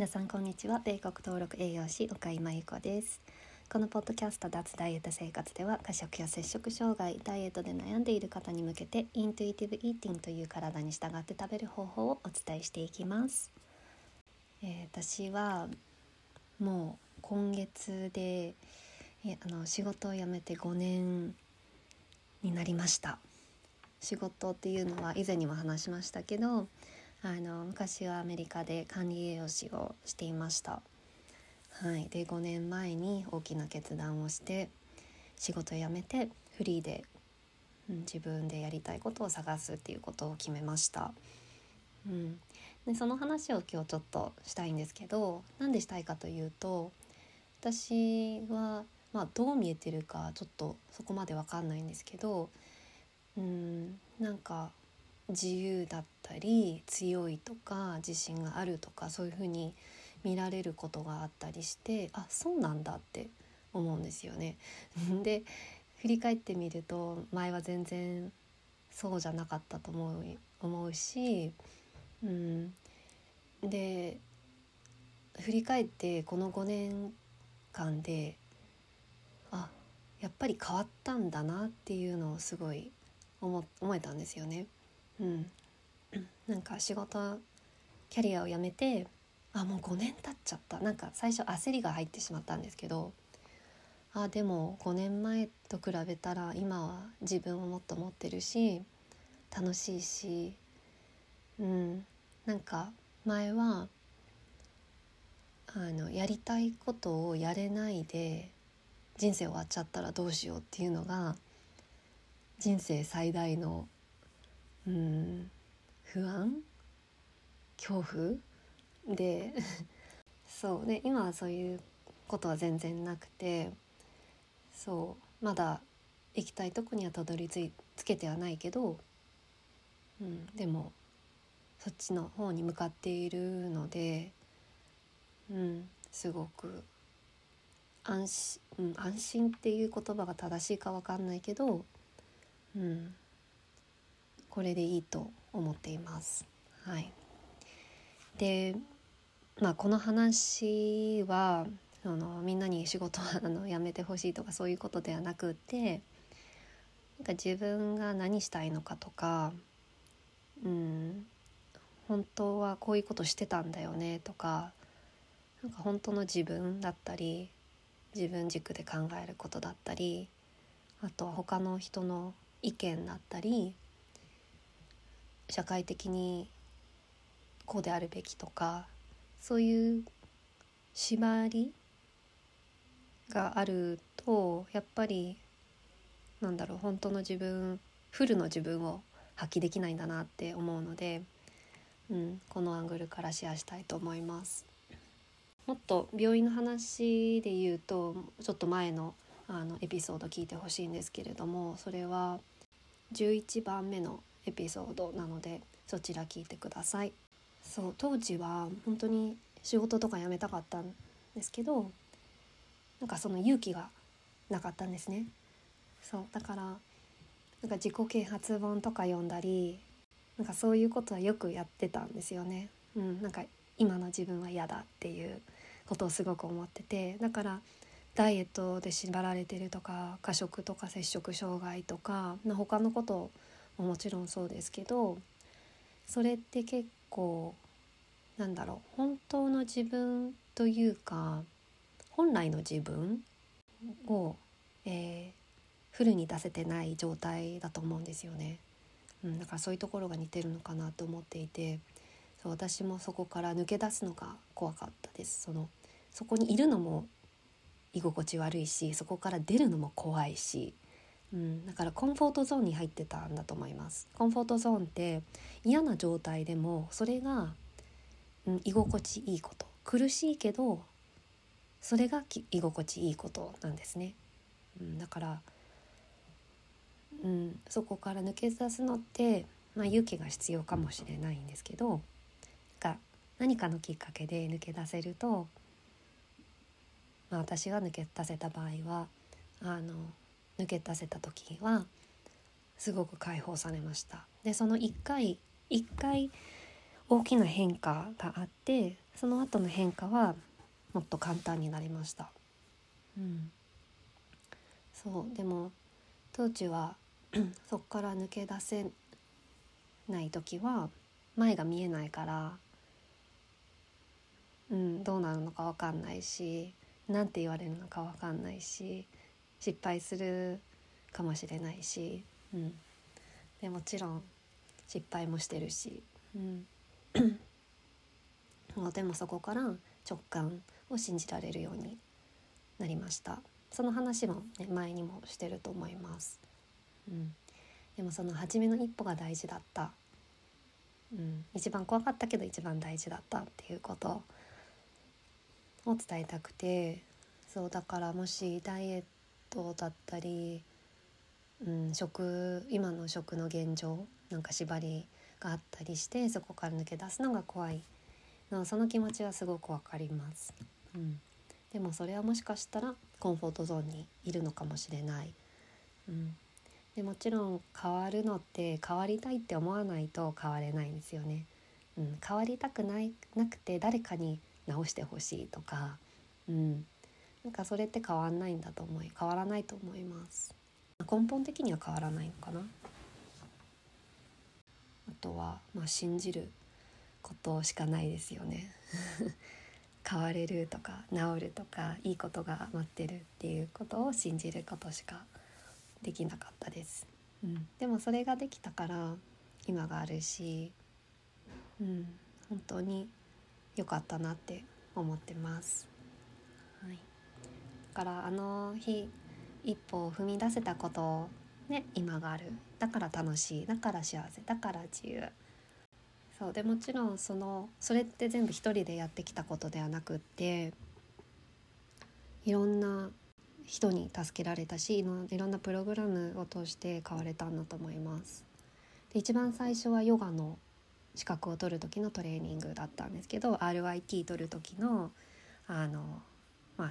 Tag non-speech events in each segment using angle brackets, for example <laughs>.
皆さんこんにちは。米国登録栄養士岡井真由子です。このポッドキャスト脱ダイエット生活では過食や摂食障害ダイエットで悩んでいる方に向けてイントゥイティブイーティングという体に従って食べる方法をお伝えしていきます、えー、私はもう今月であの仕事を辞めて5年になりました。仕事っていうのは以前にも話しましたけどあの昔はアメリカで管理栄養士をしていました。はい、で5年前に大きな決断をして仕事を辞めてフリーで、うん、自分でやりたいことを探すっていうことを決めました。うん、でその話を今日ちょっとしたいんですけど何でしたいかというと私は、まあ、どう見えてるかちょっとそこまで分かんないんですけどうんなんか自由だったり強いとか自信があるとかそういうふうに見られることがあったりしてあそうなんだって思うんですよね。<laughs> で振り返ってみると前は全然そうじゃなかったと思う思うし、うん、で振り返ってこの5年間であやっぱり変わったんだなっていうのをすごい思思えたんですよね。うん、なんか仕事キャリアを辞めてあもう5年経っちゃった。なんか最初焦りが入ってしまったんですけどあでも5年前と比べたら今は自分をもっと持ってるし楽しいしうん。なんか前はあのやりたいことをやれないで人生終わっちゃったらどうしようっていうのが人生最大のうん。不安？恐怖？で <laughs> そうで今はそういうことは全然なくてそう。まだ行きたいとこにはたどり着けてはないけど、うん、でもそっちの方に向かっているので、うん、すごく安心、うん、安心っていう言葉が正しいか分かんないけど、うん、これでいいと思っています。はい、で、まあ、この話はあのみんなに仕事は <laughs> あの辞めてほしいとかそういうことではなくてなんか自分が何したいのかとか、うん、本当はこういうことしてたんだよねとかなんか本当の自分だったり自分軸で考えることだったりあとは他の人の意見だったり社会的にこうであるべきとかそういう縛りがあるとやっぱりなんだろう本当の自分フルの自分を発揮できないんだなって思うので、うん、このアングルからシェアしたいと思います。もっと病院の話で言うとちょっと前のあのエピソード聞いてほしいんですけれどもそれは11番目のエピソードなのでそちら聞いてください。そう当時は本当に仕事とか辞めたかったんですけどなんかその勇気がなかったんですね。そうだからなんか自己啓発本とか読んだりなんかそういうことはよくやってたんですよね。うんなんか今の自分は嫌だっていうことをすごく思っててだからダイエットで縛られてるとか過食とか摂食障害とか他のことももちろんそうですけどそれって結構なんだろう本当の自分というか本来の自分を、えー、フルに出せてない状態だと思うんですよね。うん、だからそういうところが似てるのかなと思っていてそう私もそこから抜け出すのが怖かったですそのそこにいるのも居心地悪いしそこから出るのも怖いしうん、だからコンフォートゾーンに入ってたんだと思います。コンフォートゾーンって嫌な状態でもそれが、うん、居心地いいこと。苦しいけどそれが居心地いいことなんですね、うん、だから、うん、そこから抜け出すのって、まあ、勇気が必要かもしれないんですけどが何かのきっかけで抜け出せると、まあ、私が抜け出せた場合はあの抜け出せた時はすごく解放されましたでその1回1回大きな変化があってその後の変化はもっと簡単になりました。うん、そうでも当時は <clears throat> そこから抜け出せない時は前が見えないから、うん、どうなるのか分かんないし何て言われるのか分かんないし失敗するかもしれないし、うん、でもちろん失敗もしてるし、うん、<coughs> でもそこから直感を信じられるようになりました。その話も、ね、前にもしてると思います、うん、でもその初めの一歩が大事だった、うん、一番怖かったけど一番大事だったっていうことを伝えたくて。そうだからもしダイエットだったり、うん、食今の食の現状なんか縛りがあったりしてそこから抜け出すのが怖いのその気持ちはすごくわかります。うん、でもそれはもしかしたらコンフォートゾーンにいるのかもしれない。うん、でもちろん変わるのって変わりたいって思わないと変われないんですよね。うん、変わりたくないなくて誰かに直してほしいとか、うん、なんかそれって変わんないんだと思い変わらないと思います。根本的には変わらないのかな。あとはまあ信じることしかないですよね。<laughs> 変われるとか治るとかいいことが待ってるっていうことを信じることしかできなかったです、うん、でもそれができたから今があるし、うん、本当に良かったなって思ってます、からあの日一歩を踏み出せたことをね今がある。だから楽しい。だから幸せ。だから自由。そう。でもちろんそのそれって全部一人でやってきたことではなくっていろんな人に助けられたしいろんなプログラムを通して変われたんだと思います。で一番最初はヨガの資格を取る時のトレーニングだったんですけど RIT 取る時のあのまあ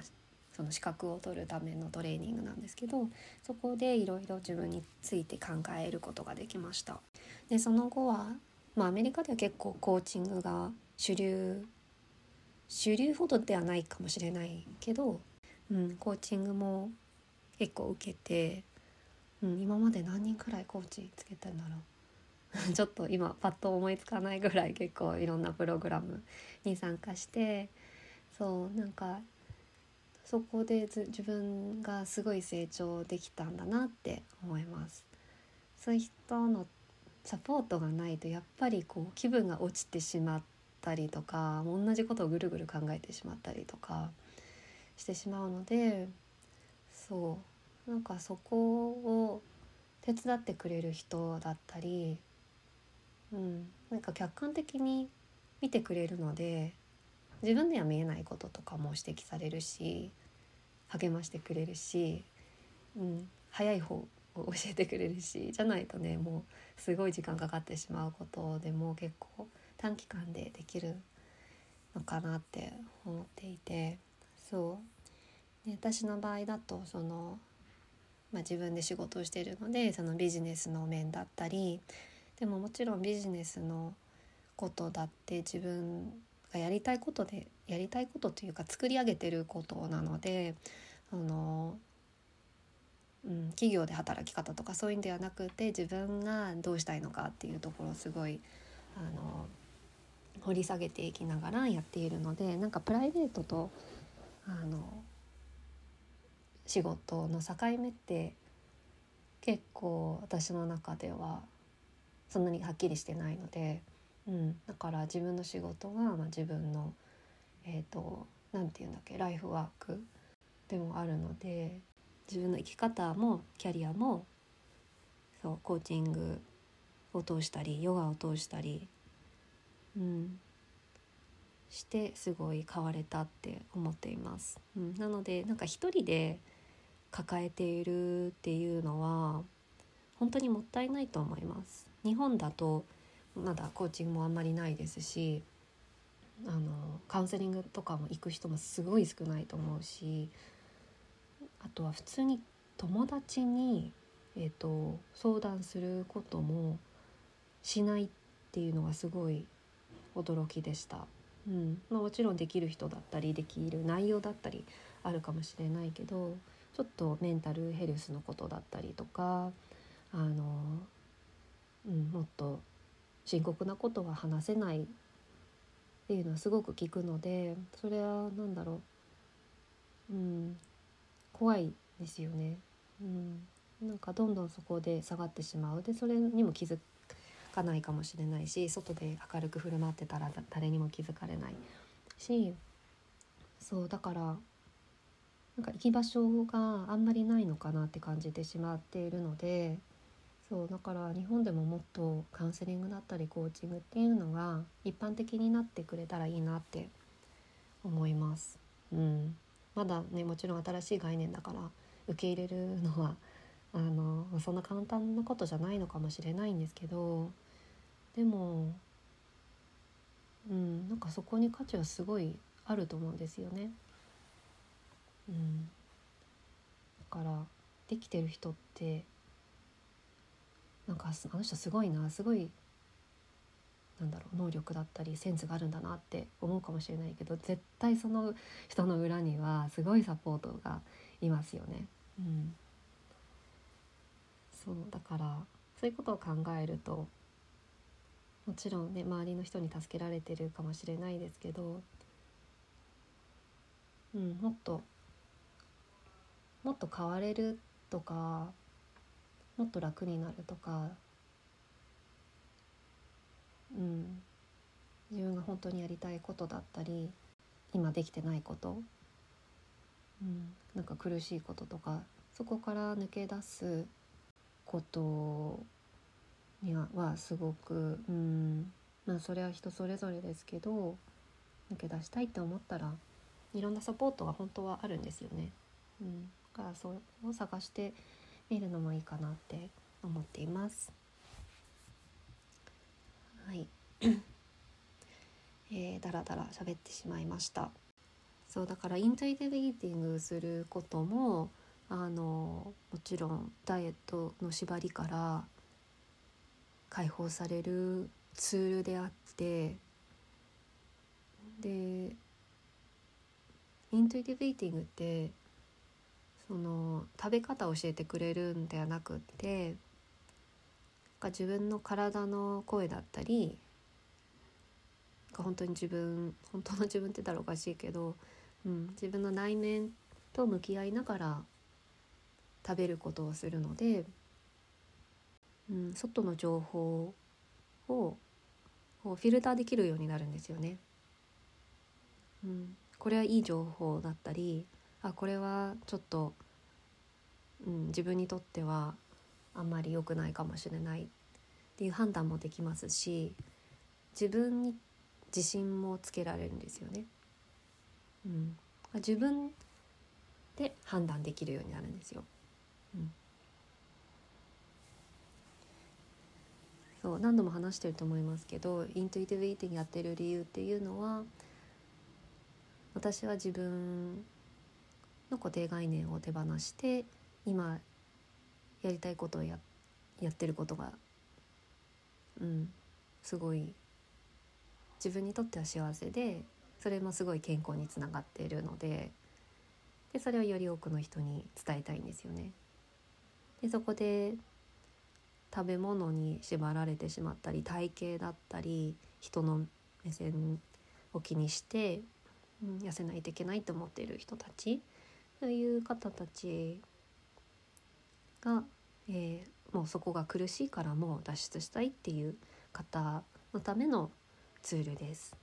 その資格を取るためのトレーニングなんですけどそこでいろいろ自分について考えることができました。でその後はまあ、アメリカでは結構コーチングが主流主流ほどではないかもしれないけど、うん、コーチングも結構受けて、うん、今まで何人くらいコーチつけてんだろう <laughs> ちょっと今パッと思いつかないぐらい結構いろんなプログラムに参加してそうなんかそこで自分がすごい成長できたんだなって思います。そういう人のサポートがないとやっぱりこう気分が落ちてしまったりとか同じことをぐるぐる考えてしまったりとかしてしまうのでそうなんかそこを手伝ってくれる人だったり、うん、なんか客観的に見てくれるので自分では見えないこととかも指摘されるし励ましてくれるし、うん、早い方を教えてくれるしじゃないとねもうすごい時間かかってしまうことでも結構短期間でできるのかなって思っていてそう。で私の場合だとその、まあ、自分で仕事をしているのでそのビジネスの面だったりでももちろんビジネスのことだって自分がやりたいことでやりたいことというか作り上げてることなのであのうん、企業で働き方とかそういうんではなくて自分がどうしたいのかっていうところをすごいあの掘り下げていきながらやっているのでなんかプライベートとあの仕事の境目って結構私の中ではそんなにはっきりしてないので、うん、だから自分の仕事が、まあ、自分のえっ、ー、と何て言うんだっけライフワークでもあるので自分の生き方もキャリアもそうコーチングを通したりヨガを通したり、うん、してすごい変われたって思っています。うん、なのでなんか一人で抱えているっていうのは本当にもったいないと思います。日本だとまだコーチングもあんまりないですしあのカウンセリングとかも行く人もすごい少ないと思うしあとは普通に友達に、えーと、相談することもしないっていうのがすごい驚きでした。うんまあ、もちろんできる人だったりできる内容だったりあるかもしれないけどちょっとメンタルヘルスのことだったりとかあの、うん、もっと深刻なことは話せないっていうのはすごく聞くのでそれは何だろう、うん、怖いですよね。うん、なんかどんどんそこで下がってしまう。でそれにも気づかないかもしれないし外で明るく振る舞ってたら誰にも気づかれないし。そうだからなんか行き場所があんまりないのかなって感じてしまっているのでそうだから日本でももっとカウンセリングだったりコーチングっていうのが一般的になってくれたらいいなって思います。うん、まだねもちろん新しい概念だから受け入れるのは <laughs> あのそんな簡単なことじゃないのかもしれないんですけどでもうんなんかそこに価値はすごいあると思うんですよね。うん、だからできてる人ってなんかあの人すごいなすごいなんだろう能力だったりセンスがあるんだなって思うかもしれないけど絶対その人の裏にはすごいサポートがいますよね。うん、そうだからそういうことを考えるともちろんね周りの人に助けられてるかもしれないですけど、うん、もっともっと変われるとかもっと楽になるとか、うん、自分が本当にやりたいことだったり今できてないこと、うん、なんか苦しいこととかそこから抜け出すことにはすごく、うん、まあそれは人それぞれですけど抜け出したいって思ったらいろんなサポートが本当はあるんですよね。うん、だからそれを探してみるのもいいかなって思っています。はい、<coughs> えー、だらだら喋ってしまいました。そうだからインタイティブイーティングすることもあのもちろんダイエットの縛りから解放されるツールであってでイントゥイティブイーティングってその食べ方を教えてくれるんではなくって自分の体の声だったり本当に自分本当の自分って言ったらおかしいけど、うん、自分の内面と向き合いながら食べることをするので、うん、外の情報をフィルターできるようになるんですよね。うん、これはいい情報だったりあこれはちょっと、うん、自分にとってはあんまり良くないかもしれないっていう判断もできますし自分に自信もつけられるんですよね。うん、自分で判断できるようになるんですよ。うん、そう何度も話してると思いますけどイントゥイティブイーティングやってる理由っていうのは私は自分の固定概念を手放して今やりたいことをややってることがうんすごい自分にとっては幸せでそれもすごい健康につながっているのででそれをより多くの人に伝えたいんですよね。でそこで食べ物に縛られてしまったり体型だったり人の目線を気にして、うん、痩せないといけないと思っている人たちそういう方たちが、えー、もうそこが苦しいからもう脱出したいっていう方のためのツールです。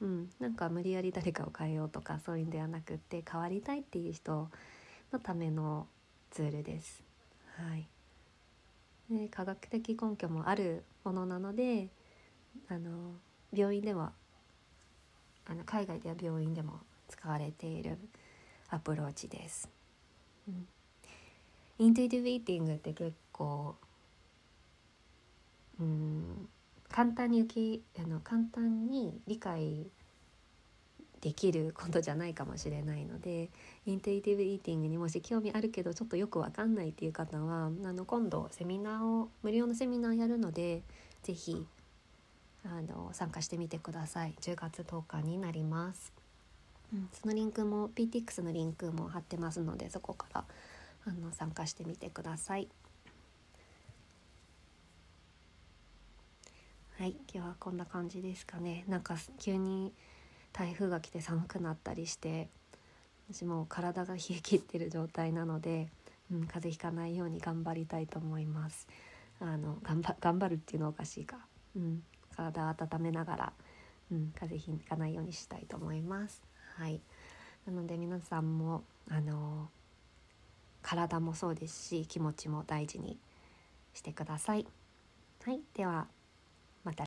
うん、なんか無理やり誰かを変えようとかそういうんではなくって変わりたいっていう人のためのツールです。はい、で科学的根拠もあるものなのであの病院ではあの海外では病院でも使われているアプローチです。うん、インテュイティブイーティングって結構うん。簡単に受けあの簡単に理解できることじゃないかもしれないのでインテュイティブイーティングにもし興味あるけどちょっとよくわかんないっていう方はあの今度セミナーを無料のセミナーやるので是非参加してみてください。10月10日になります、そのリンクも PTX のリンクも貼ってますのでそこからあの参加してみてください。はい今日はこんな感じですかね。なんか急に台風が来て寒くなったりして私もう体が冷え切ってる状態なので、うん、風邪ひかないように頑張りたいと思います。あの頑張頑張るっていうのはおかしいか、うん、体温めながら、うん、風邪ひかないようにしたいと思います。はい。なので皆さんもあの体もそうですし気持ちも大事にしてください。はい。ではまた。